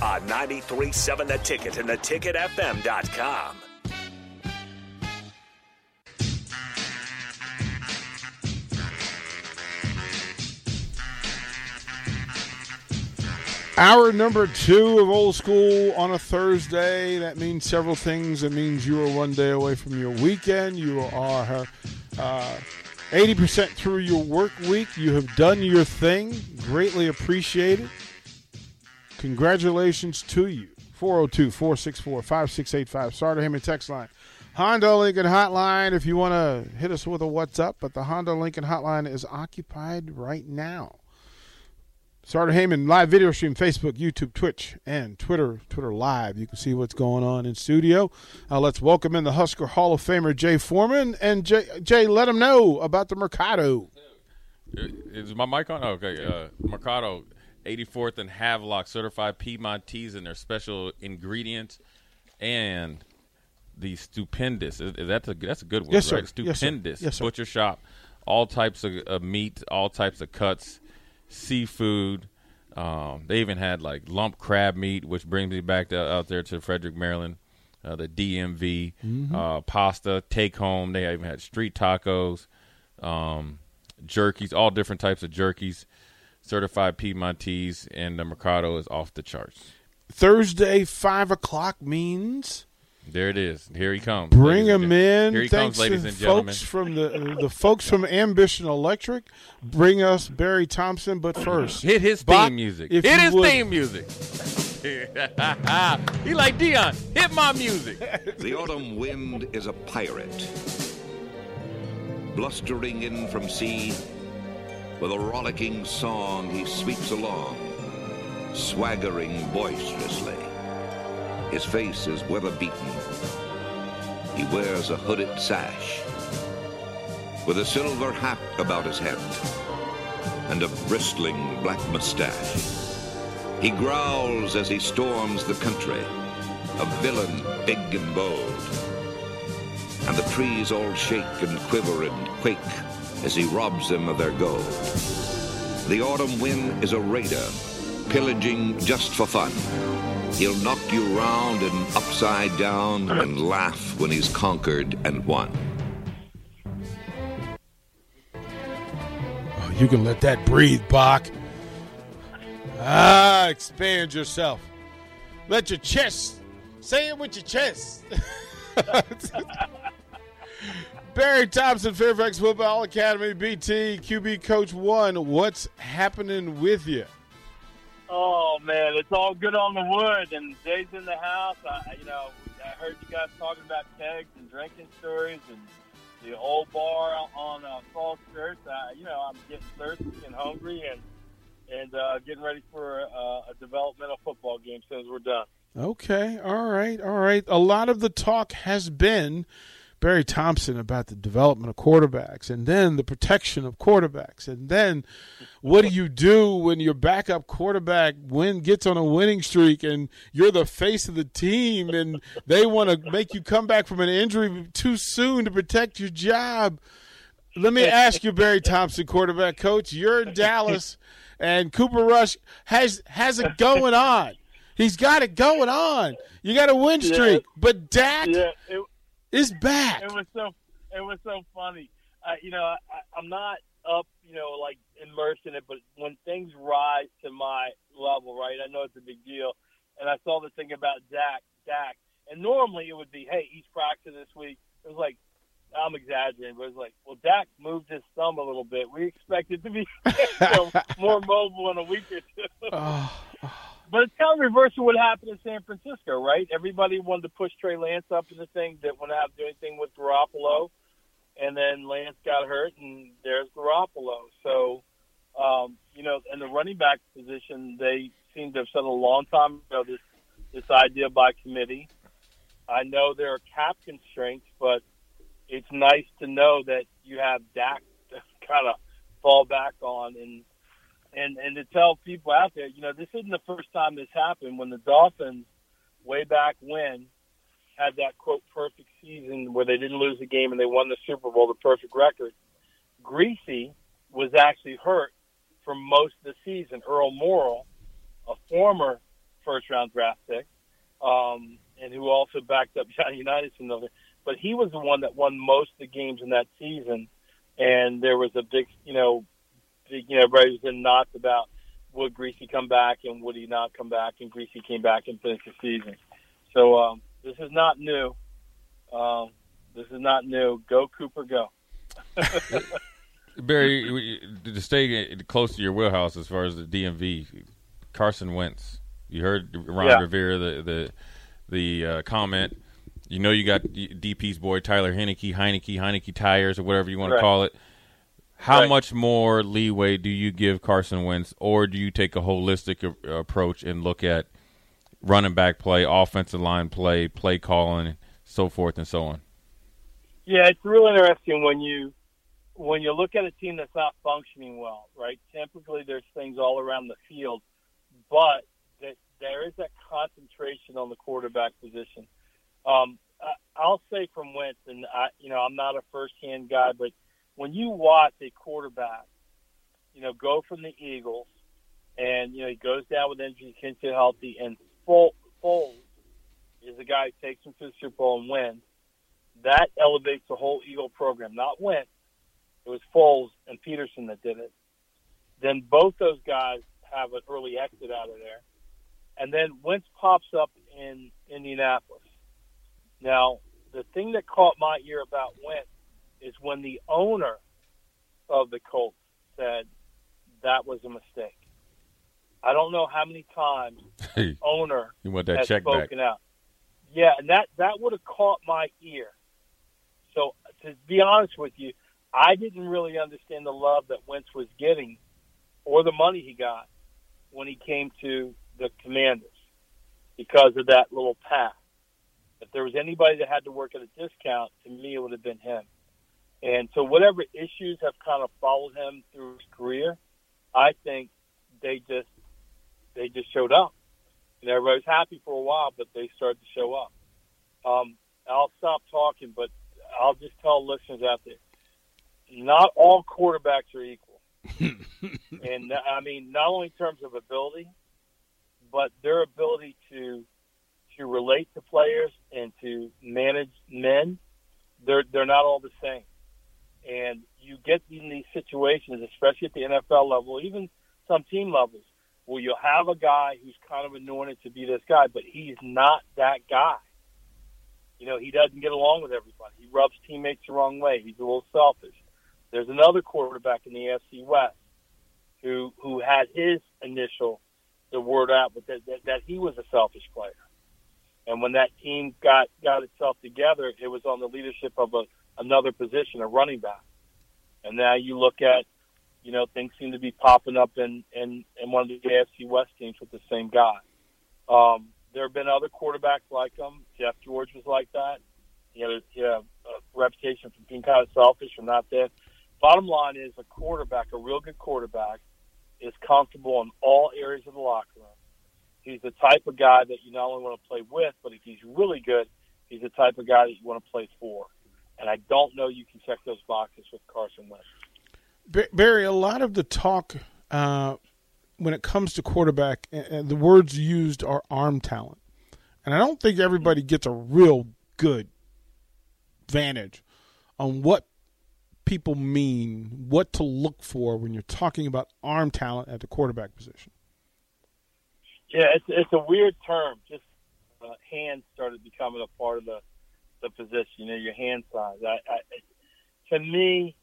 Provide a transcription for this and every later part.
On 93.7 The Ticket and theticketfm.com. Hour number two of old school on a Thursday. That means several things. It means you are one day away from your weekend. You are uh, 80% through your work week. You have done your thing. Greatly appreciated. Congratulations to you. 402 464 5685. Sartor Hamann text line. Honda Lincoln Hotline. If you want to hit us with a what's up, but the Honda Lincoln Hotline is occupied right now. Sartor Hamann live video stream Facebook, YouTube, Twitch, and Twitter. Twitter live. You can see what's going on in studio. Uh, let's welcome in the Husker Hall of Famer Jay Foreman and Jay. Jay, let him know about the Mercado. Is my mic on? Okay, uh, Mercado, 84th and Havelock, certified Piedmontese, and their special ingredients, and the stupendous. Is, is that a, that's a good word, Yes, sir. right? Sir. Stupendous Yes, sir. butcher shop. All types of, of meat, all types of cuts, seafood. Um, they even had like lump crab meat, which brings me back to, out there to Frederick, Maryland. Uh, the DMV Mm-hmm. uh, pasta take home. They even had street tacos, um, jerkies, all different types of jerkies. Certified Piedmontese, and the Mercado is off the charts. Thursday, 5 o'clock means There it is. Here he comes. bring ladies and them gen- in. Here he Thanks comes, ladies and gentlemen. folks from the the folks from Ambition Electric. Bring us Barry Thompson, but first, Hit his Bach, theme music. if Hit his would- theme music. he like Dion. Hit my music. The autumn wind is a pirate, blustering in from sea. With a rollicking song, he sweeps along, swaggering boisterously. His face is weather beaten. He wears a hooded sash, with a silver hat about his head, and a bristling black mustache. He growls as he storms the country, a villain big and bold. And the trees all shake and quiver and quake as he robs them of their gold. The autumn wind is a raider, pillaging just for fun. He'll knock you round and upside down and laugh when he's conquered and won. Oh, you can let that breathe, Bach. Ah, expand yourself. Let your chest. Say it with your chest. Barry Thompson, Fairfax Football Academy, BT, QB Coach One. What's happening with you? Oh man, it's all good on the wood, and Jay's in the house. I, you know, I heard you guys talking about kegs and drinking stories, and the old bar on uh, Falls Church. Uh, you know, I'm getting thirsty and hungry, and and uh, getting ready for uh, a developmental football game as soon as we're done. Okay, all right, all right. A lot of the talk has been Barry Thompson about the development of quarterbacks and then the protection of quarterbacks. And then what do you do when your backup quarterback win gets on a winning streak and you're the face of the team and they want to make you come back from an injury too soon to protect your job? Let me ask you, Barry Thompson, quarterback coach. You're in Dallas, and Cooper Rush has has it going on. He's got it going on. You got a win Yeah. streak, but Dak Yeah, it, is back. it was so it was so funny. Uh, you know, I, I'm not up, you know, like immersed in it, but when things rise to my level, right, I know it's a big deal. And I saw the thing about Dak, Dak, and normally it would be, hey, he's practicing this week. It was like, I'm exaggerating, but it was like, well, Dak moved his thumb a little bit. We expected to be you know, more mobile in a week or two. Oh, But it's kind of reverse of what happened in San Francisco, right? Everybody wanted to push Trey Lance up in the thing, didn't want to have to do anything with Garoppolo, and then Lance got hurt, and there's Garoppolo. So, um, you know, in the running back position, they seem to have said a long time ago this this idea by committee. I know there are cap constraints, but it's nice to know that you have Dak to kind of fall back on and and and to tell people out there, you know, this isn't the first time this happened. When the Dolphins, way back when, had that quote perfect season where they didn't lose a game and they won the Super Bowl, the perfect record. Griese was actually hurt for most of the season. Earl Morrall, a former first round draft pick, um, and who also backed up Johnny Unitas and other. But he was the one that won most of the games in that season, and there was a big, you know, you know, everybody was in knots about would Griese come back and would he not come back, and Griese came back and finished the season. So um, this is not new. Um, this is not new. Go Cooper, go. Barry, to stay close to your wheelhouse as far as the DMV, Carson Wentz. You heard Ron Yeah. Rivera the the the uh, comment. You know you got DP's boy Tyler Heinicke, Heinicke, Heineke tires or whatever you want to call it. How Right. much more leeway do you give Carson Wentz, or do you take a holistic a- approach and look at running back play, offensive line play, play calling, so forth and so on? Yeah, it's real interesting when you when you look at a team that's not functioning well, right? Typically, there's things all around the field, but that there is that concentration on the quarterback position. Um, I, I'll say from Wentz, and I, you know, I'm not a first-hand guy, but when you watch a quarterback, you know, go from the Eagles, and you know he goes down with injury, can't get healthy, and Fol- Foles is the guy who takes him to the Super Bowl and wins that elevates the whole Eagle program. Not Wentz. It was Foles and Pederson that did it. Then both those guys have an early exit out of there. And then Wentz pops up in Indianapolis. Now, the thing that caught my ear about Wentz is when the owner of the Colts said that was a mistake. I don't know how many times Hey, owner you want that has check back? spoken out. Yeah, and that that would have caught my ear. So to be honest with you, I didn't really understand the love that Wentz was getting, or the money he got when he came to the Commanders, because of that little path. If there was anybody that had to work at a discount, to me it would have been him. And so whatever issues have kind of followed him through his career, I think they just they just showed up. And everybody was happy for a while, but they started to show up. Um, I'll stop talking, but I'll just tell listeners out there: not all quarterbacks are equal. and I mean, not only in terms of ability, but their ability to to relate to players and to manage men. They're they're not all the same. And you get in these situations, especially at the NFL level, even some team levels, where you'll have a guy who's kind of anointed to be this guy, but he's not that guy. You know, he doesn't get along with everybody. He rubs teammates the wrong way. He's a little selfish. There's another quarterback in the AFC West who who had his initial the word out, but that, that that he was a selfish player. And when that team got got itself together, it was on the leadership of a another position, a running back. And now you look at, you know, things seem to be popping up in in, in one of the AFC West teams with the same guy. Um, there have been other quarterbacks like him. Jeff George was like that. He had a, he had a, reputation for being kind of selfish or not there. Bottom line is a quarterback, a real good quarterback, is comfortable in all areas of the locker room. He's the type of guy that you not only want to play with, but if he's really good, he's the type of guy that you want to play for. And I don't know you can check those boxes with Carson Wentz. Barry, a lot of the talk uh, when it comes to quarterback, the words used are arm talent, and I don't think everybody gets a real good vantage on what people mean, what to look for when you're talking about arm talent at the quarterback position. Yeah, it's it's a weird term. Just uh, hands started becoming a part of the the position. You know, your hand size. I, I, to me,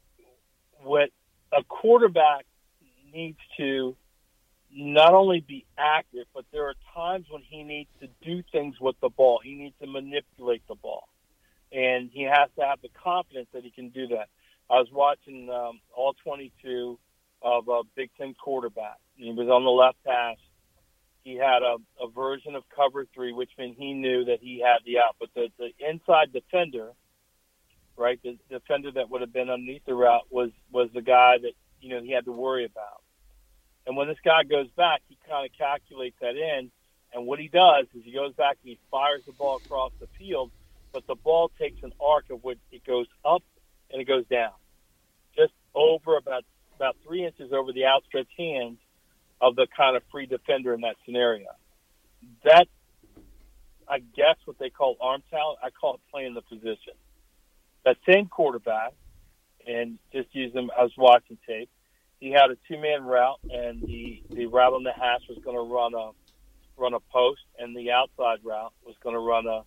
what a quarterback needs to not only be active, but there are times when he needs to do things with the ball. He needs to manipulate the ball, and he has to have the confidence that he can do that. I was watching um, all 22 of a Big Ten quarterback. He was on the left hash he had a, a version of cover three, which meant he knew that he had the out. But the, the inside defender, right, the defender that would have been underneath the route was was the guy that you know he had to worry about. And when this guy goes back, he kind of calculates that in. And what he does is he goes back and he fires the ball across the field, but the ball takes an arc of which it goes up and it goes down, just over about about three inches over the outstretched hands of the kind of free defender in that scenario. That, I guess, what they call arm talent. I call it playing the position. That same quarterback, and just use them. I was watching tape. He had a two-man route, and the the route on the hash was going to run a run a post, and the outside route was going to run a,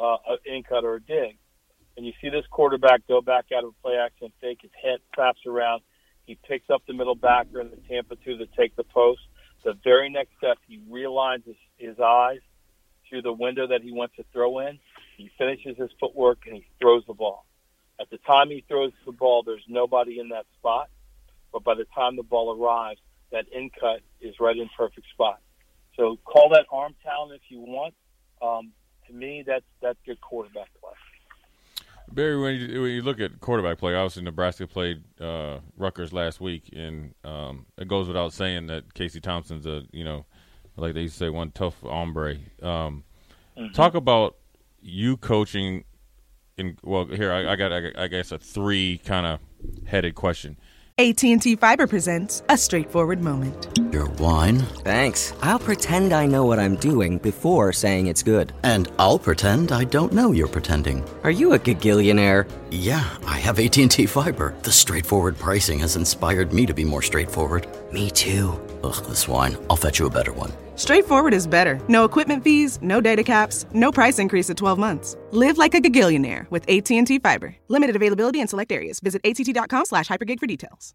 uh, a in cut or a dig. And you see this quarterback go back out of play action, fake his head, flaps around, he picks up the middle backer in the Tampa two to take the post. The very next step, he realigns his, his eyes to the window that he wants to throw in. He finishes his footwork and he throws the ball. At the time he throws the ball, there's nobody in that spot. But by the time the ball arrives, that in cut is right in perfect spot. So call that arm talent if you want. Um, to me, that's that's good quarterback. Barry, when you, when you look at quarterback play, obviously Nebraska played uh, Rutgers last week, and um, it goes without saying that Casey Thompson's a you know, like they used to say, one tough hombre. Um, mm-hmm. Talk about you coaching. In well, here I, I got I, I guess a three kind of headed question. AT&T Fiber presents a straightforward moment. Your wine? Thanks. I'll pretend I know what I'm doing before saying it's good. And I'll pretend I don't know you're pretending. Are you a gagillionaire? Yeah, I have AT&T Fiber. The straightforward pricing has inspired me to be more straightforward. Me too. Ugh, this wine. I'll fetch you a better one. Straightforward is better. No equipment fees, no data caps, no price increase at 12 months. Live like a gagillionaire with AT&T Fiber. Limited availability in select areas. Visit att.com slash hypergig for details.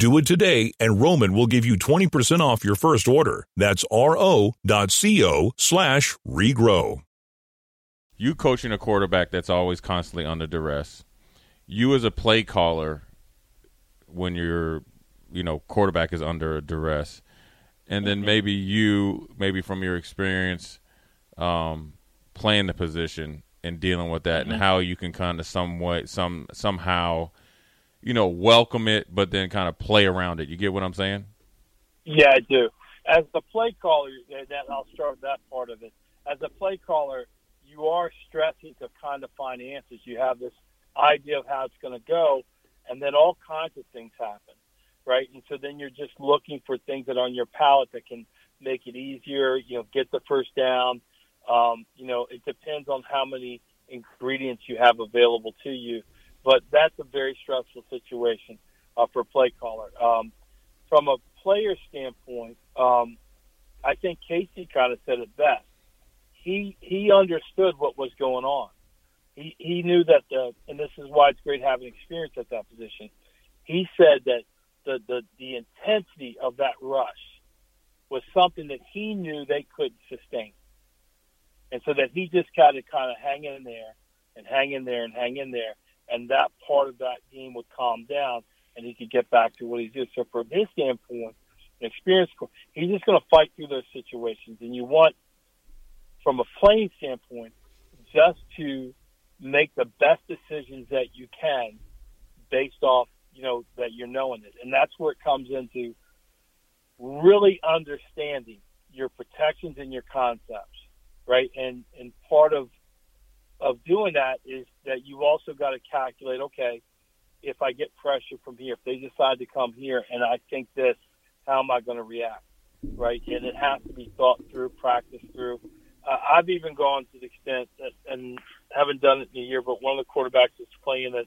Do it today, and Roman will give you 20% off your first order. That's ro.co slash regrow. You coaching a quarterback that's always constantly under duress. You as a play caller, when your you know quarterback is under duress, and then maybe you, maybe from your experience, um, playing the position and dealing with that, mm-hmm. and how you can kind of somewhat some somehow you know, welcome it, but then kind of play around it. You get what I'm saying? Yeah, I do. As the play caller, that I'll start that part of it. As a play caller, you are stressing to kind of find answers. You have this idea of how it's going to go, and then all kinds of things happen, right? And so then you're just looking for things that are on your palette that can make it easier. You know, get the first down. Um, you know, it depends on how many ingredients you have available to you but that's a very stressful situation uh, for play caller. Um, from a player standpoint, um, I think Casey kind of said it best. He he understood what was going on. He he knew that the and this is why it's great having experience at that position. He said that the the the intensity of that rush was something that he knew they couldn't sustain, and so that he just got to kind of hang in there and hang in there and hang in there and that part of that game would calm down, and he could get back to what he did. So from his standpoint, an experience, he's just going to fight through those situations, and you want, from a playing standpoint, just to make the best decisions that you can based off, you know, that you're knowing it, and that's where it comes into really understanding your protections and your concepts, right? And and part of of doing that is that you've also got to calculate, okay, if I get pressure from here, if they decide to come here and I think this, how am I going to react? Right? And it has to be thought through, practiced through. Uh, I've even gone to the extent that, and haven't done it in a year, but one of the quarterbacks that's playing at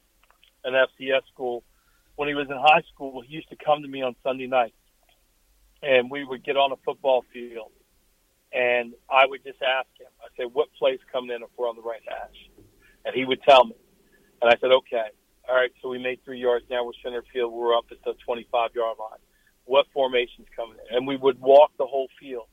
an FCS school, when he was in high school, he used to come to me on Sunday night, and we would get on a football field, and I would just ask him. I said, "What play's coming in if we're on the right hash?" And he would tell me, and I said, "Okay, all right." So we made three yards. Now we're center field. We're up at the 25 yard line. What formation's coming in? And we would walk the whole field,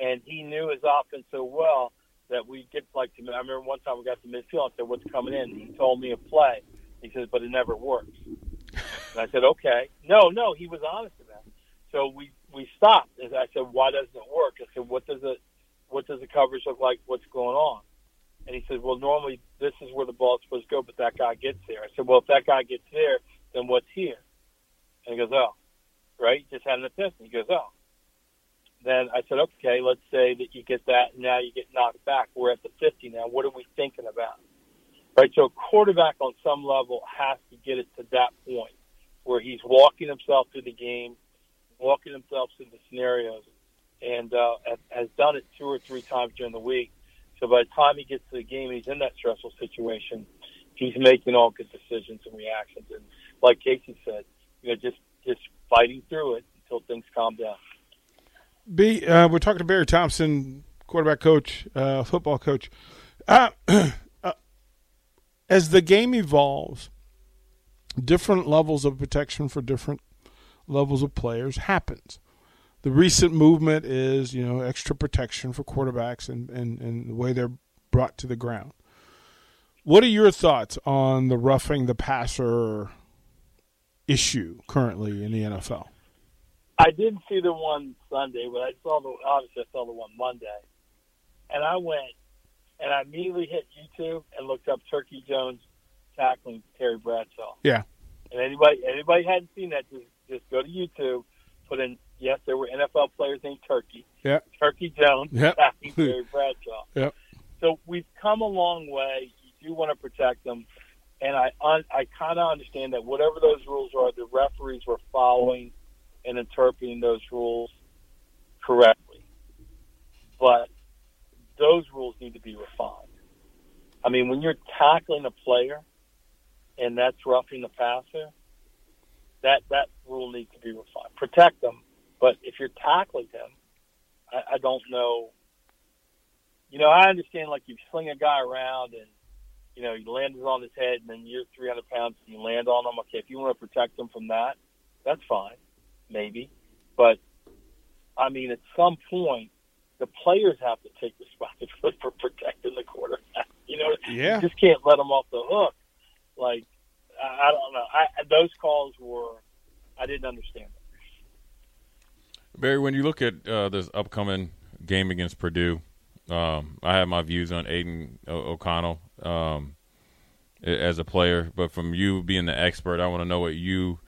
and he knew his offense so well that we get like to. I remember one time we got to midfield. I said, "What's coming in?" He told me a play. He says, "But it never works." And I said, "Okay." No, no, he was honest about it. So we we stopped. And I said, "Why doesn't it work?" I said, "What does it What does the coverage look like? What's going on?" And he said, "Well, normally this is where the ball's supposed to go, but that guy gets there." I said, "Well, if that guy gets there, then what's here?" And he goes, "Oh, right." Just had an epiphany. He goes, "Oh." Then I said, "Okay, let's say that you get that, and now you get knocked back. We're at the 50 now. What are we thinking about?" Right. So a quarterback on some level has to get it to that point where he's walking himself through the game, walking himself through the scenarios, and uh, has done it two or three times during the week. So by the time he gets to the game, he's in that stressful situation. He's making all good decisions and reactions, and like Casey said, you know, just just fighting through it until things calm down. B, uh, we're talking to Barry Thompson, quarterback coach, uh, football coach. Uh, uh, as the game evolves, different levels of protection for different levels of players happens. The recent movement is, you know, extra protection for quarterbacks and, and, and the way they're brought to the ground. What are your thoughts on the roughing the passer issue currently in the NFL? I didn't see the one Sunday, but I saw the obviously I saw the one Monday, and I went and I immediately hit YouTube and looked up Turkey Jones tackling Terry Bradshaw. Yeah. And anybody anybody hadn't seen that, just just go to YouTube, put in yes, there were NFL players named Turkey. Yep. Turkey Jones Yep. Terry Bradshaw. Yep. So we've come a long way. You do want to protect them, and I un, I kind of understand that whatever those rules are, the referees were following and interpreting those rules correctly. But those rules need to be refined. I mean, when you're tackling a player and that's roughing the passer, that that rule needs to be refined. Protect them, but if you're tackling them, I, I don't know. You know, I understand like you sling a guy around and you know he lands on his head, and then you're 300 pounds and you land on him. Okay, if you want to protect him from that, that's fine, maybe. But I mean, at some point, the players have to take responsibility for protecting the quarterback. You know, Yeah. you just can't let them off the hook. Like I, I don't know. I, those calls were I didn't understand. Them. Barry, when you look at uh, this upcoming game against Purdue, um, I have my views on Aidan o- O'Connell um, as a player, but from you being the expert, I want to know what you,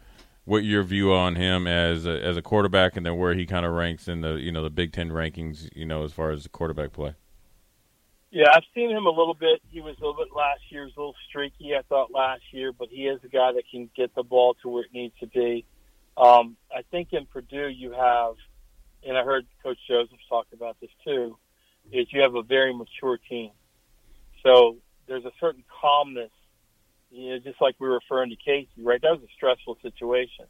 what your view on him as a, as a quarterback, and then where he kind of ranks in the you know the Big Ten rankings, you know, as far as the quarterback play. Yeah, I've seen him a little bit. He was a little bit last year. Was a little streaky, I thought last year, but he is a guy that can get the ball to where it needs to be. Um, I think in Purdue you have, and I heard Coach Joseph talk about this too, is you have a very mature team. So there's a certain calmness, you know, just like we were referring to Casey, right? That was a stressful situation.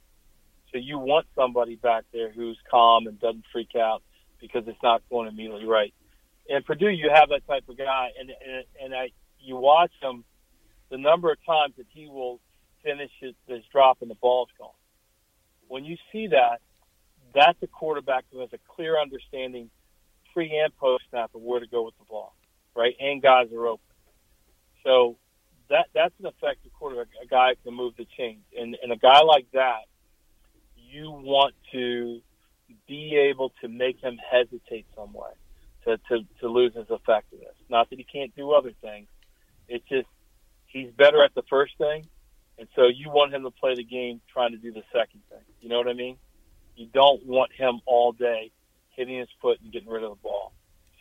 So you want somebody back there who's calm and doesn't freak out because it's not going immediately right. In Purdue, you have that type of guy, and and, and I, you watch him, the number of times that he will finish his, his drop and the ball's gone. When you see that, that's a quarterback who has a clear understanding, pre and post snap, of where to go with the ball, right? And guys are open. So that that's an effective quarterback, a guy who can move the chains, and and a guy like that, you want to be able to make him hesitate some way to, to, to lose his effectiveness. Not that he can't do other things. It's just he's better at the first thing, and so you want him to play the game trying to do the second thing. You know what I mean? You don't want him all day hitting his foot and getting rid of the ball.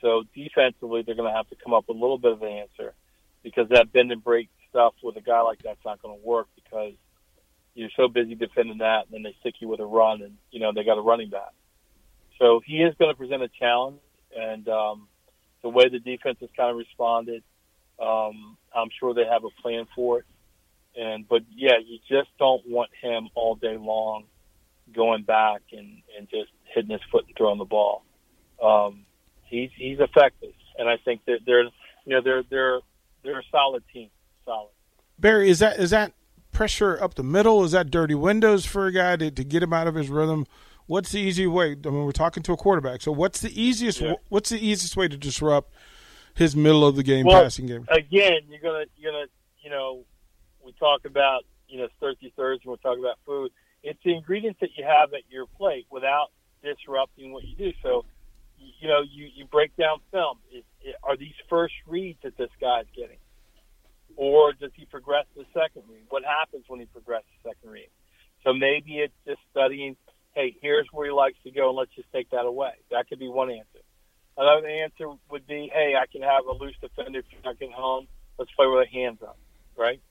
So defensively, they're going to have to come up with a little bit of an answer because that bend and break stuff with a guy like that's not going to work because you're so busy defending that, and then they stick you with a run, and you know they got a running back. So he is going to present a challenge, and um, the way the defense has kind of responded, um, I'm sure they have a plan for it. And but yeah, you just don't want him all day long going back and and just hitting his foot and throwing the ball. Um, he's he's effective, and I think that they're you know they're they're they're a solid team, solid. Barry, is that is that pressure up the middle? Is that dirty windows for a guy to, to get him out of his rhythm? What's the easy way? I mean, we're talking to a quarterback, so what's the easiest? Yeah. What's the easiest way to disrupt his middle of the game well, passing game? Again, you're gonna you're gonna you know we talk about you know thirsty Thursday. We talk about food. It's the ingredients that you have at your plate without disrupting what you do. So you know you you break down film. Is, are these first reads that this guy's getting? Or does he progress to the second read? What happens when he progresses to the second read? So maybe it's just studying, hey, here's where he likes to go, and let's just take that away. That could be one answer. Another answer would be, hey, I can have a loose defender if you're not getting home. Let's play with our hands up, right?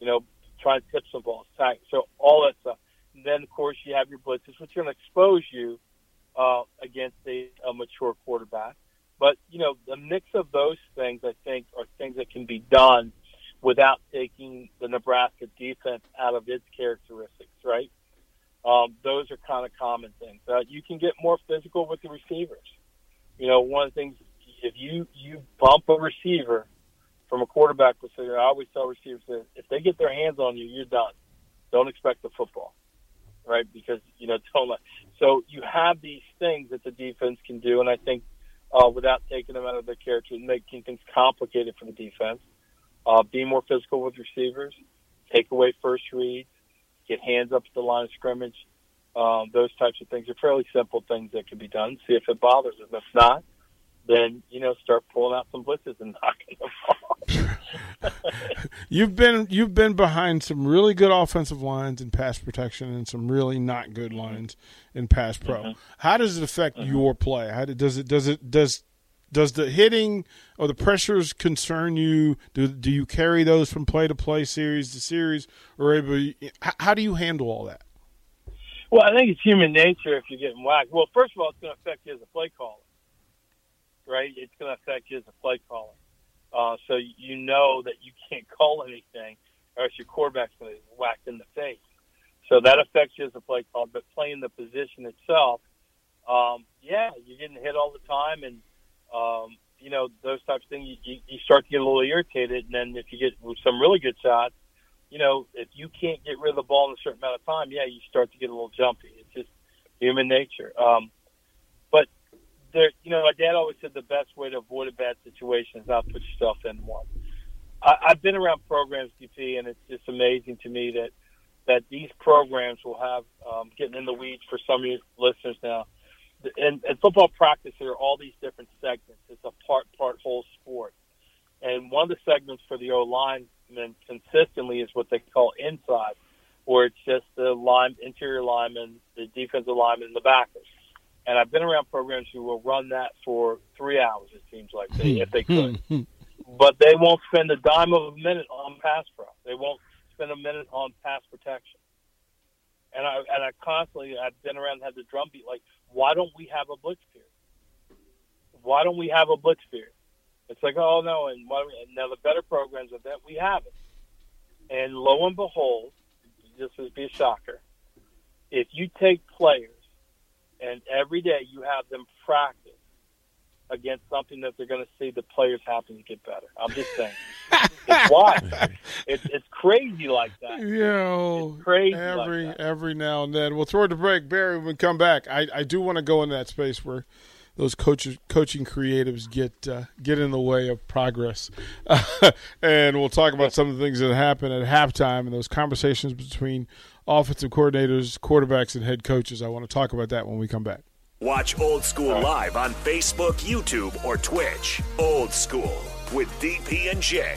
You know, try and tip some balls, tag. So all that stuff. And then, of course, you have your blitzes, which are going to expose you uh, against a, a mature quarterback. But, you know, the mix of those things, I think, are things that can be done without taking the Nebraska defense out of its characteristics, right? Um, those are kind of common things. Uh, you can get more physical with the receivers. You know, one of the things if you you bump a receiver from a quarterback position, I always tell receivers that if they get their hands on you, you're done. Don't expect the football, right? Because you know, don't let. So you have these things that the defense can do, and I think uh, without taking them out of their character and making things complicated for the defense uh, be more physical with receivers, take away first reads, get hands up to the line of scrimmage. Um, those types of things are fairly simple things that can be done. See if it bothers them. If not, then you know start pulling out some blitzes and knocking them off. you've been you've been behind some really good offensive lines in pass protection and some really not good lines in pass pro. Mm-hmm. How does it affect your play? How does it does it does does the hitting or the pressures concern you? Do do you carry those from play to play, series to series, or able, how do you handle all that? Well, I think it's human nature if you're getting whacked. Well, first of all, it's going to affect you as a play caller, right? It's going to affect you as a play caller. Uh, so you know that you can't call anything, or else your quarterback's going to get whacked in the face. So that affects you as a play caller. But playing the position itself, um, yeah, you're getting hit all the time, and um, you know, those types of things, you, you, start to get a little irritated. And then if you get some really good shots, you know, if you can't get rid of the ball in a certain amount of time, yeah, you start to get a little jumpy. It's just human nature. Um, but there, you know, my dad always said the best way to avoid a bad situation is not put yourself in one. I, I've been around programs, DP, and it's just amazing to me that that these programs will have um, getting in the weeds for some of your listeners now in, in football practice, there are all these different segments. It's a part part whole sport, and one of the segments for the O lineman consistently is what they call inside, where it's just the line interior lineman, the defensive lineman, and the backers. And I've been around programs who will run that for three hours. It seems like they, if they could, hmm, hmm, hmm. but they won't spend a dime of a minute on pass pro. They won't spend a minute on pass protection. And I and I constantly I've been around and had the drumbeat like why don't we have a blitz period? Why don't we have a blitz period? It's like, oh no, and why, now the better programs of that we have it. And lo and behold, this would be a shocker. If you take players and every day you have them practice against something that they're going to see the players happen to get better. I'm just saying. it's wild. It's, it's crazy like that. You know, it's crazy every like every now and then. We'll throw it to break. Barry, when we come back, I, I do want to go in that space where those coaches, coaching creatives get uh, get in the way of progress, and we'll talk about some of the things that happen at halftime and those conversations between offensive coordinators, quarterbacks, and head coaches. I want to talk about that when we come back. Watch Old School live on Facebook, YouTube, or Twitch. Old School with DP and J